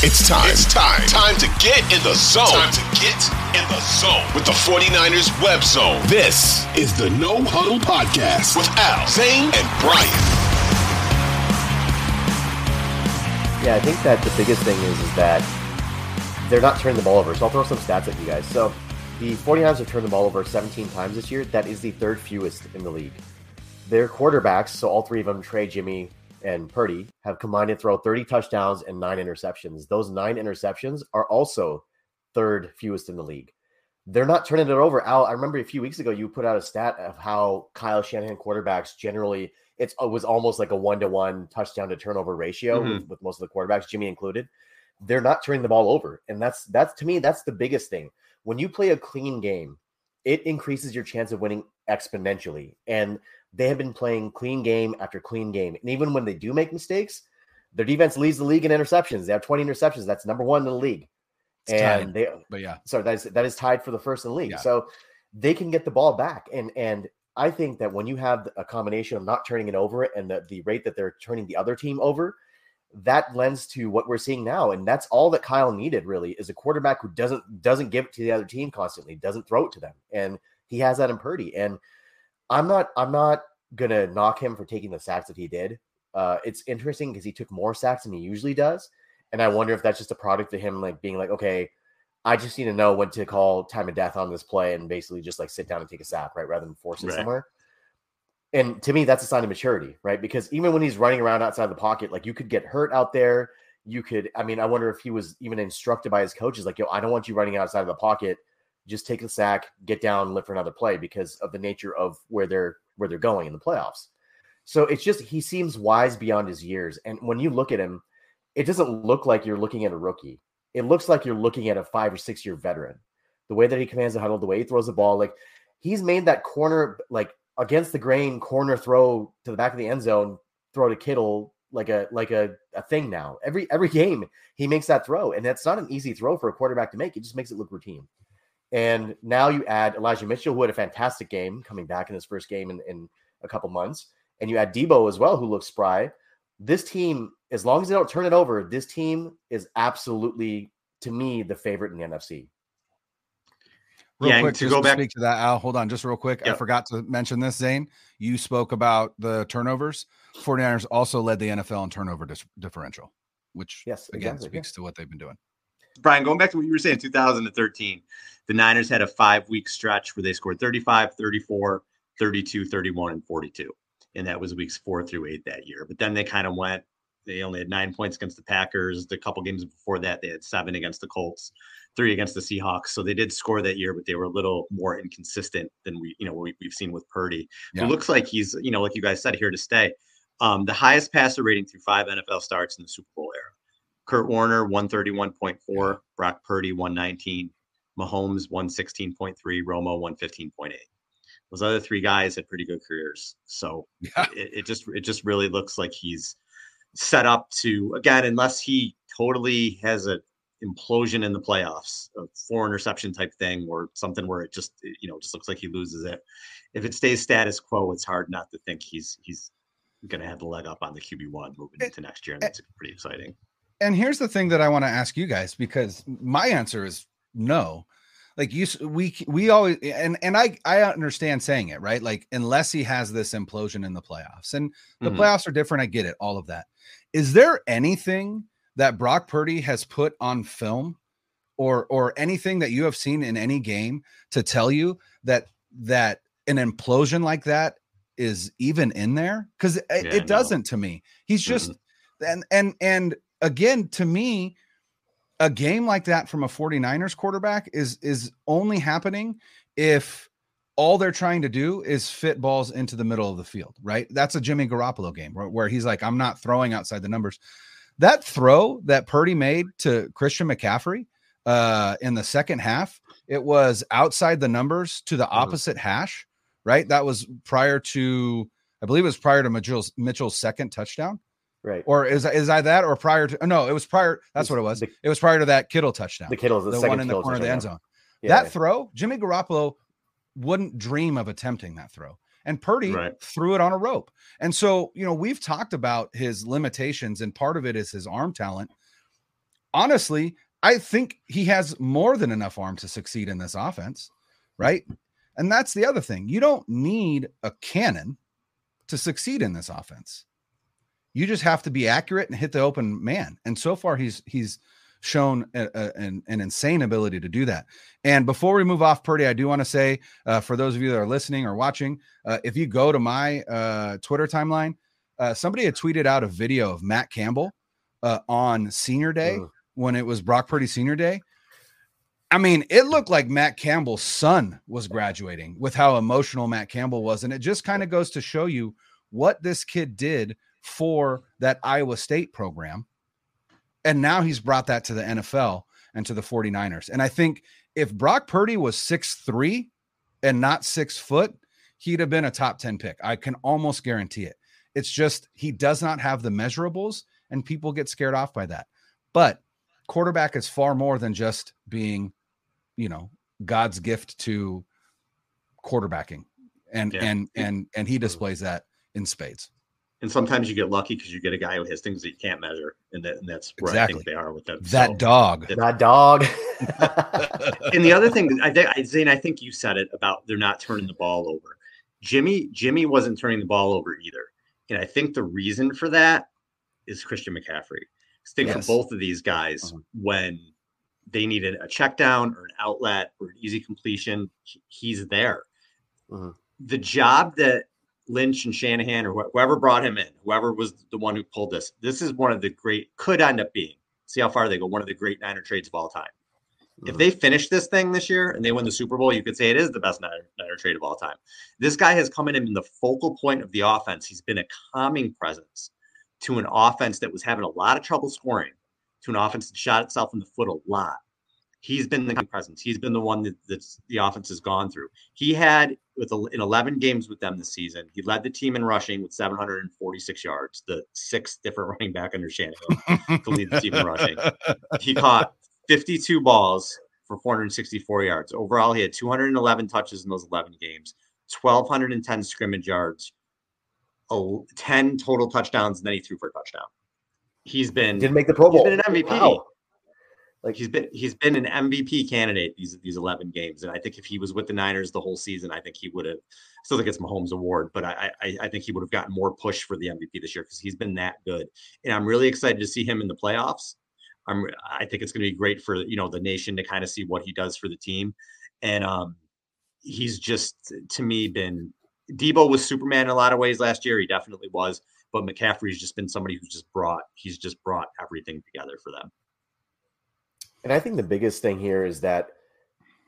It's time. It's time. Time to get in the zone. Time to get in the zone with the 49ers web zone. This is the No Huddle Podcast with Al, Zain, and Brian. Yeah, I think that the biggest thing is, is that they're not turning the ball over. So I'll throw some stats at you guys. So the 49ers have turned the ball over 17 times this year. That is the third fewest in the league. Their quarterbacks, so all three of them, Trey, Jimmy, and Purdy have combined to throw 30 touchdowns and nine interceptions. Those nine interceptions are also third fewest in the league. They're not turning it over. Al, I remember a few weeks ago you put out a stat of how Kyle Shanahan quarterbacks generally it's it was almost like a one to one touchdown to turnover ratio mm-hmm. with, with most of the quarterbacks, Jimmy included. They're not turning the ball over, and that's that's to me that's the biggest thing. When you play a clean game, it increases your chance of winning exponentially. And they have been playing clean game after clean game. And even when they do make mistakes, their defense leads the league in interceptions. They have 20 interceptions. That's number one in the league. It's and tied, they, but yeah, sorry, that is that is tied for the first in the league. Yeah. So they can get the ball back. And and I think that when you have a combination of not turning it over and the, the rate that they're turning the other team over, that lends to what we're seeing now. And that's all that Kyle needed really is a quarterback who doesn't doesn't give it to the other team constantly, doesn't throw it to them. And he has that in Purdy. And I'm not I'm not gonna knock him for taking the sacks that he did. Uh, it's interesting because he took more sacks than he usually does, and I wonder if that's just a product of him like being like, okay, I just need to know when to call time of death on this play and basically just like sit down and take a sack, right, rather than force it right. somewhere. And to me, that's a sign of maturity, right? Because even when he's running around outside the pocket, like you could get hurt out there. You could, I mean, I wonder if he was even instructed by his coaches, like, yo, I don't want you running outside of the pocket just take a sack, get down, live for another play because of the nature of where they're where they're going in the playoffs. So it's just he seems wise beyond his years. And when you look at him, it doesn't look like you're looking at a rookie. It looks like you're looking at a five or six year veteran. The way that he commands the huddle, the way he throws the ball, like he's made that corner, like against the grain corner throw to the back of the end zone, throw to Kittle like a like a, a thing now. Every every game he makes that throw, and that's not an easy throw for a quarterback to make. It just makes it look routine. And now you add Elijah Mitchell, who had a fantastic game coming back in his first game in, in a couple months. And you add Debo as well, who looks spry. This team, as long as they don't turn it over, this team is absolutely, to me, the favorite in the NFC. Real yeah, quick, to go back to speak to that, Al, hold on just real quick. Yep. I forgot to mention this, Zain. You spoke about the turnovers. 49ers also led the NFL in turnover dis- differential, which yes, again exactly, speaks yeah. to what they've been doing. Brian, going back to what you were saying, 2013, the Niners had a five week stretch where they scored 35, 34, 32, 31, and 42. And that was weeks four through eight that year. But then they kind of went, they only had nine points against the Packers. The couple games before that, they had seven against the Colts, three against the Seahawks. So they did score that year, but they were a little more inconsistent than we, you know, we, have seen with Purdy. Yeah. It looks like he's, you know, like you guys said, here to stay. Um, the highest passer rating through five NFL starts in the Super Bowl era. Kurt Warner, 131.4, Brock Purdy, 119, Mahomes, 116.3, Romo, 115.8. Those other three guys had pretty good careers. So yeah. it, it just it just really looks like he's set up to again, unless he totally has a implosion in the playoffs, a four interception type thing, or something where it just you know just looks like he loses it. If it stays status quo, it's hard not to think he's he's going to have the leg up on the QB one moving into next year, and that's pretty exciting and here's the thing that I want to ask you guys because my answer is no. Like you, we we always and and I I understand saying it right. Like unless he has this implosion in the playoffs, and the mm-hmm. playoffs are different. I get it, all of that. Is there anything that Brock Purdy has put on film, or or anything that you have seen in any game to tell you that that an implosion like that is even in there? Because yeah, it, it doesn't to me. He's just mm-hmm. and and and again, to me, a game like that from a 49ers quarterback is is only happening if all they're trying to do is fit balls into the middle of the field, right? That's a Jimmy Garoppolo game where, where he's like, I'm not throwing outside the numbers. That throw that Purdy made to Christian McCaffrey uh, in the second half, it was outside the numbers to the mm-hmm. opposite hash, right? That was prior to, I believe it was prior to Mitchell's, Mitchell's second touchdown. Right. Or is is I that or prior to no, it was prior. That's what it was. The, it was prior to that Kittle touchdown. The Kittle, the, the one in the corner of the end zone. Yeah, that yeah. throw, Jimmy Garoppolo wouldn't dream of attempting that throw. And Purdy right. threw it on a rope. And so, you know, we've talked about his limitations, and part of it is his arm talent. honestly, I think he has more than enough arm to succeed in this offense, right? And that's the other thing. You don't need a cannon to succeed in this offense. You just have to be accurate and hit the open man. And so far, he's he's shown a, a, an, an, insane ability to do that. And before we move off Purdy, I do want to say uh, for those of you that are listening or watching, uh, if you go to my uh, Twitter timeline, uh, somebody had tweeted out a video of Matt Campbell uh, on Senior Day when it was Brock Purdy Senior Day. I mean, it looked like Matt Campbell's son was graduating with how emotional Matt Campbell was. And it just kind of goes to show you what this kid did for that Iowa State program. And now he's brought that to the NFL and to the 49ers. And I think if Brock Purdy was six three and not six foot, he'd have been a top 10 pick. I can almost guarantee it. It's just he does not have the measurables, and people get scared off by that. But quarterback is far more than just being, you know, God's gift to quarterbacking. And yeah. and and and he displays that in spades. And sometimes you get lucky because you get a guy who has things that you can't measure, and, that, and that's where exactly. I think they are with them. That so, dog, that dog. and the other thing, I think, Zain, I think you said it about they're not turning the ball over. Jimmy, Jimmy wasn't turning the ball over either, and I think the reason for that is Christian McCaffrey. Think yes. of both of these guys uh-huh. when they needed a check down or an outlet or an easy completion, he's there. Uh-huh. The job that Lynch and Shanahan or wh- whoever brought him in, whoever was the one who pulled this, this is one of the great, could end up being, see how far they go, one of the great Niner trades of all time. If mm-hmm. they finish this thing this year and they win the Super Bowl, you could say it is the best Niner, Niner trade of all time. This guy has come in and been the focal point of the offense. He's been a calming presence to an offense that was having a lot of trouble scoring, to an offense that shot itself in the foot a lot. He's been the presence. He's been the one that that's, the offense has gone through. He had with in 11 games with them this season. He led the team in rushing with 746 yards, the sixth different running back under Shanahan to lead the team in rushing. He caught 52 balls for 464 yards. Overall, he had 211 touches in those 11 games, 1,210 scrimmage yards, 10 total touchdowns, and then he threw for a touchdown. He's been didn't make the Pro Bowl. He's been an MVP. Wow. Like he's been he's been an MVP candidate these these 11 games, and I think if he was with the Niners the whole season, I think he would have. Still think it's Mahomes' award, but I, I I think he would have gotten more push for the MVP this year because he's been that good, and I'm really excited to see him in the playoffs. I'm I think it's going to be great for you know the nation to kind of see what he does for the team, and um, he's just to me been Debo was Superman in a lot of ways last year. He definitely was. But McCaffrey's just been somebody who's just brought, he's just brought everything together for them. And I think the biggest thing here is that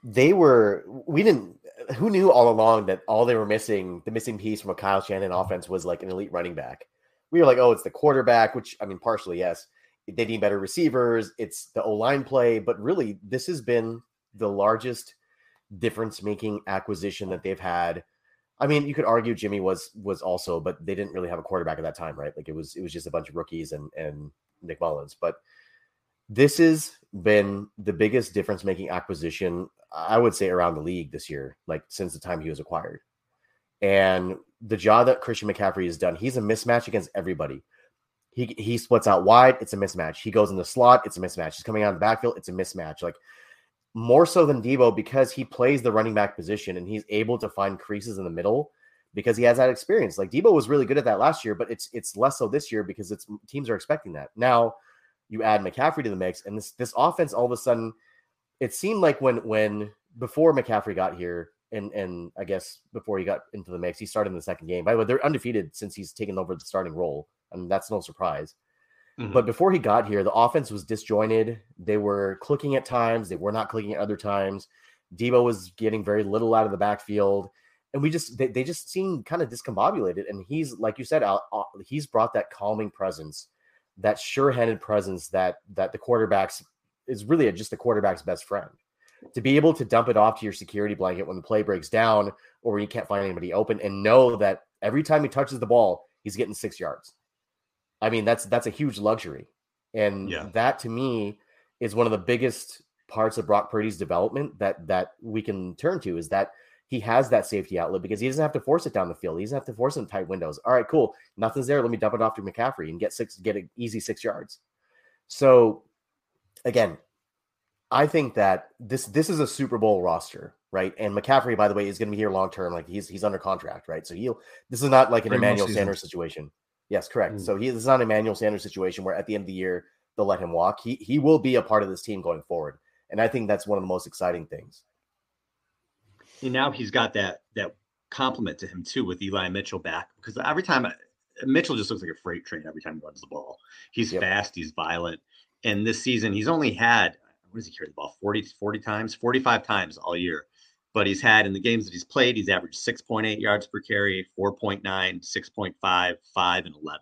they were, we didn't, who knew all along that all they were missing, the missing piece from a Kyle Shanahan offense was like an elite running back. We were like, oh, it's the quarterback, which I mean, partially, yes. They need better receivers. It's the O line play. But really, this has been the largest difference making acquisition that they've had I mean, you could argue Jimmy was was also, but they didn't really have a quarterback at that time, right? Like it was it was just a bunch of rookies and and Nick Mullens. But this has been the biggest difference making acquisition I would say around the league this year, like since the time he was acquired. And the job that Christian McCaffrey has done, he's a mismatch against everybody. He he splits out wide, it's a mismatch. He goes in the slot, it's a mismatch. He's coming out of the backfield, it's a mismatch. Like more so than Debo because he plays the running back position and he's able to find creases in the middle because he has that experience. Like Debo was really good at that last year, but it's it's less so this year because it's teams are expecting that. Now you add McCaffrey to the mix, and this this offense all of a sudden, it seemed like when when before McCaffrey got here, and and I guess before he got into the mix, he started in the second game. By the way, they're undefeated since he's taken over the starting role, and that's no surprise. Mm-hmm. But before he got here, the offense was disjointed. They were clicking at times, they were not clicking at other times. Debo was getting very little out of the backfield. And we just they, they just seem kind of discombobulated. And he's like you said, Al, uh, he's brought that calming presence, that sure-handed presence that that the quarterbacks is really just the quarterback's best friend. To be able to dump it off to your security blanket when the play breaks down or when you can't find anybody open, and know that every time he touches the ball, he's getting six yards I mean, that's that's a huge luxury. And yeah. that to me is one of the biggest parts of Brock Purdy's development that that we can turn to is that he has that safety outlet because he doesn't have to force it down the field. He doesn't have to force in tight windows. All right, cool. Nothing's there. Let me dump it off to McCaffrey and get six, get an easy six yards. So again, I think that this this is a Super Bowl roster, right? And McCaffrey, by the way, is going to be here long term. Like he's he's under contract, right? So he'll this is not like an Emmanuel Sanders situation. Yes, correct. Mm. So he this is not an Emmanuel Sanders situation where at the end of the year they'll let him walk. He he will be a part of this team going forward, and I think that's one of the most exciting things. And now he's got that that compliment to him too with Eli Mitchell back because every time Mitchell just looks like a freight train every time he runs the ball. He's yep. fast, he's violent, and this season he's only had what does he carry the ball 40 40 times 45 times all year but he's had in the games that he's played he's averaged 6.8 yards per carry 4.9 6.5 5 and 11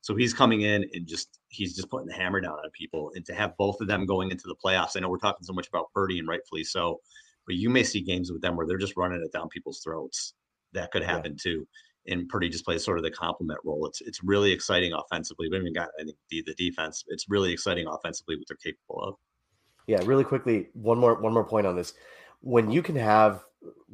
so he's coming in and just he's just putting the hammer down on people and to have both of them going into the playoffs i know we're talking so much about purdy and rightfully so but you may see games with them where they're just running it down people's throats that could happen yeah. too and Purdy just plays sort of the complement role. It's it's really exciting offensively. We haven't got I think the, the defense. It's really exciting offensively what they're capable of. Yeah, really quickly, one more one more point on this. When you can have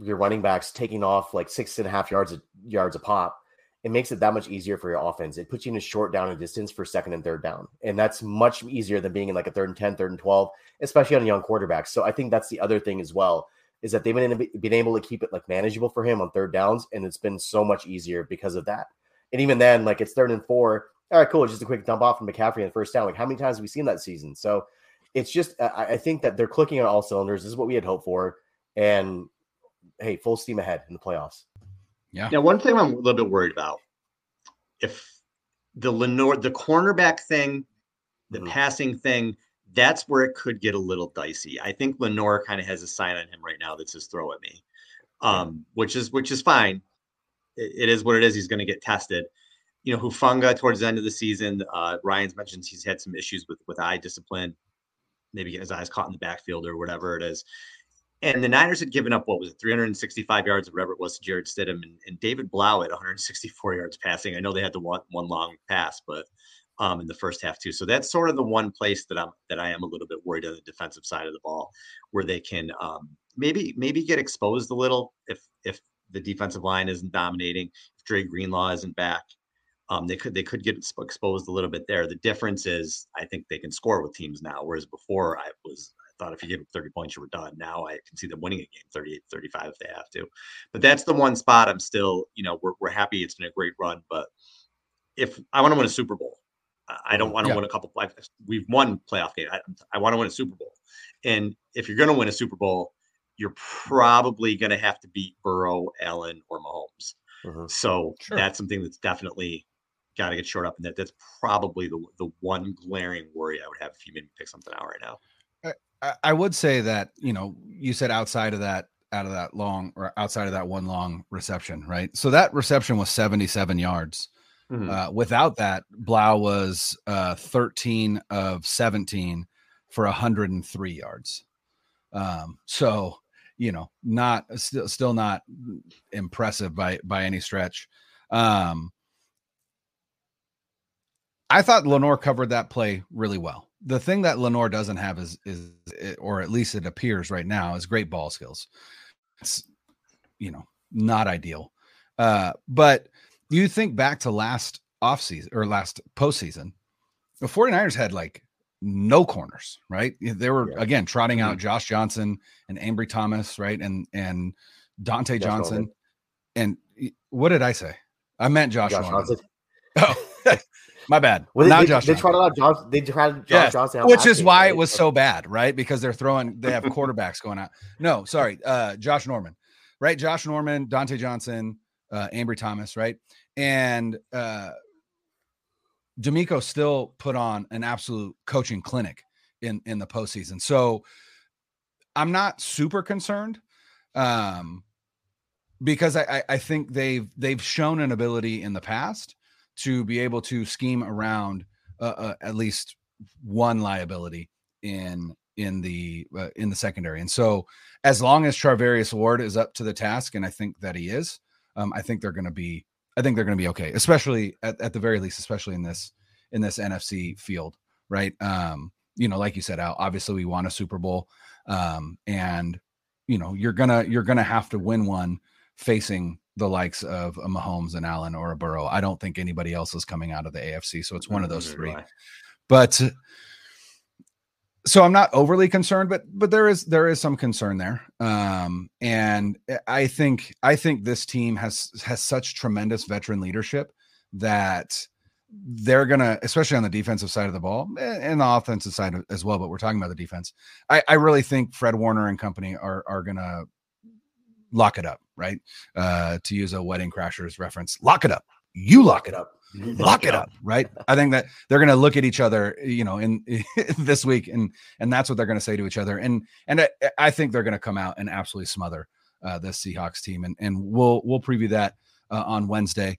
your running backs taking off like six and a half yards a, yards a pop, it makes it that much easier for your offense. It puts you in a short down and distance for second and third down, and that's much easier than being in like a third and 10, third and twelve, especially on a young quarterback. So I think that's the other thing as well is that they've been, been able to keep it like manageable for him on third downs, and it's been so much easier because of that. And even then, like it's third and four. All right, cool. Just a quick dump off from McCaffrey in the first down. Like how many times have we seen that season? So it's just I, I think that they're clicking on all cylinders. This is what we had hoped for, and hey, full steam ahead in the playoffs. Yeah. Now, one thing I'm a little bit worried about if the Lenoir, the cornerback thing, the mm-hmm. passing thing, that's where it could get a little dicey. I think Lenoir kind of has a sign on him right now that says "throw at me," um, which is which is fine. it, it is what it is. He's going to get tested. You know, Hufanga towards the end of the season, uh, Ryan's mentioned he's had some issues with with eye discipline maybe get his eyes caught in the backfield or whatever it is. And the Niners had given up what was it, 365 yards, whatever it was, to Jarrett Stidham and, and David Blough at 164 yards passing. I know they had the one one long pass, but um, in the first half too. So that's sort of the one place that I'm that I am a little bit worried on the defensive side of the ball, where they can um, maybe maybe get exposed a little if if the defensive line isn't dominating, if Dre Greenlaw isn't back, um, they could they could get exposed a little bit there. The difference is I think they can score with teams now, whereas before I was thought if you give 30 points you were done. Now I can see them winning a game 38 35 if they have to. But that's the one spot I'm still, you know, we're we're happy it's been a great run, but if I want to win a Super Bowl, I don't want to yeah. win a couple. We've won playoff game. I, I want to win a Super Bowl, and if you're going to win a Super Bowl, you're probably going to have to beat Burrow, Allen, or Mahomes. Mm-hmm. So sure. that's something that's definitely got to get short up, and that that's probably the the one glaring worry I would have if you made me pick something out right now. I, I would say that you know you said outside of that out of that long or outside of that one long reception, right? So that reception was 77 yards. Mm-hmm. Uh, without that, Blough was uh, 13 of 17 for 103 yards. Um, so you know, not still still not impressive by by any stretch. Um, I thought Lenoir covered that play really well. The thing that Lenoir doesn't have is is or at least it appears right now is great ball skills. It's you know not ideal. Uh, but you think back to last offseason or last postseason, the 49ers had like no corners, right? They were yeah. again trotting out mm-hmm. Josh Johnson and Ambry Thomas, right? And and Dontae Josh Johnson. And what did I say? I meant Josh, Josh Johnson. Oh, My bad. Well, they, Josh. They, tried to out Josh. They tried Josh. Johnson, which is why it was so bad, right? Because they're throwing. They have quarterbacks going out. No, sorry, uh, Josh Norman, right? Josh Norman, Dontae Johnson, uh, Ambry Thomas, right? And uh, DeMeco still put on an absolute coaching clinic in in the postseason. So I'm not super concerned. Um, because I, I think they've they've shown an ability in the past to be able to scheme around uh, uh, at least one liability in in the uh, in the secondary. And so, as long as Charvarius Ward is up to the task, and I think that he is, um, I think they're going to be. I think they're going to be okay, especially at, at the very least, especially in this in this NFC field, right? Um, you know, like you said, Al. Obviously, we want a Super Bowl, um, and you know, you're gonna you're gonna have to win one facing the likes of a Mahomes and Allen or a Burrow. I don't think anybody else is coming out of the AFC. So it's one of those three. But so I'm not overly concerned, but but there is there is some concern there. Um, and I think I think this team has has such tremendous veteran leadership that they're gonna, especially on the defensive side of the ball and the offensive side as well. But we're talking about the defense. I, I really think Fred Warner and company are are gonna lock it up, right? Uh, to use a Wedding Crashers reference, lock it up. You lock it up. Lock it up right? I think that they're going to look at each other you know in, in this week and and that's what they're going to say to each other. And and i, I think they're going to come out and absolutely smother uh this seahawks team and and we'll we'll preview that uh, on wednesday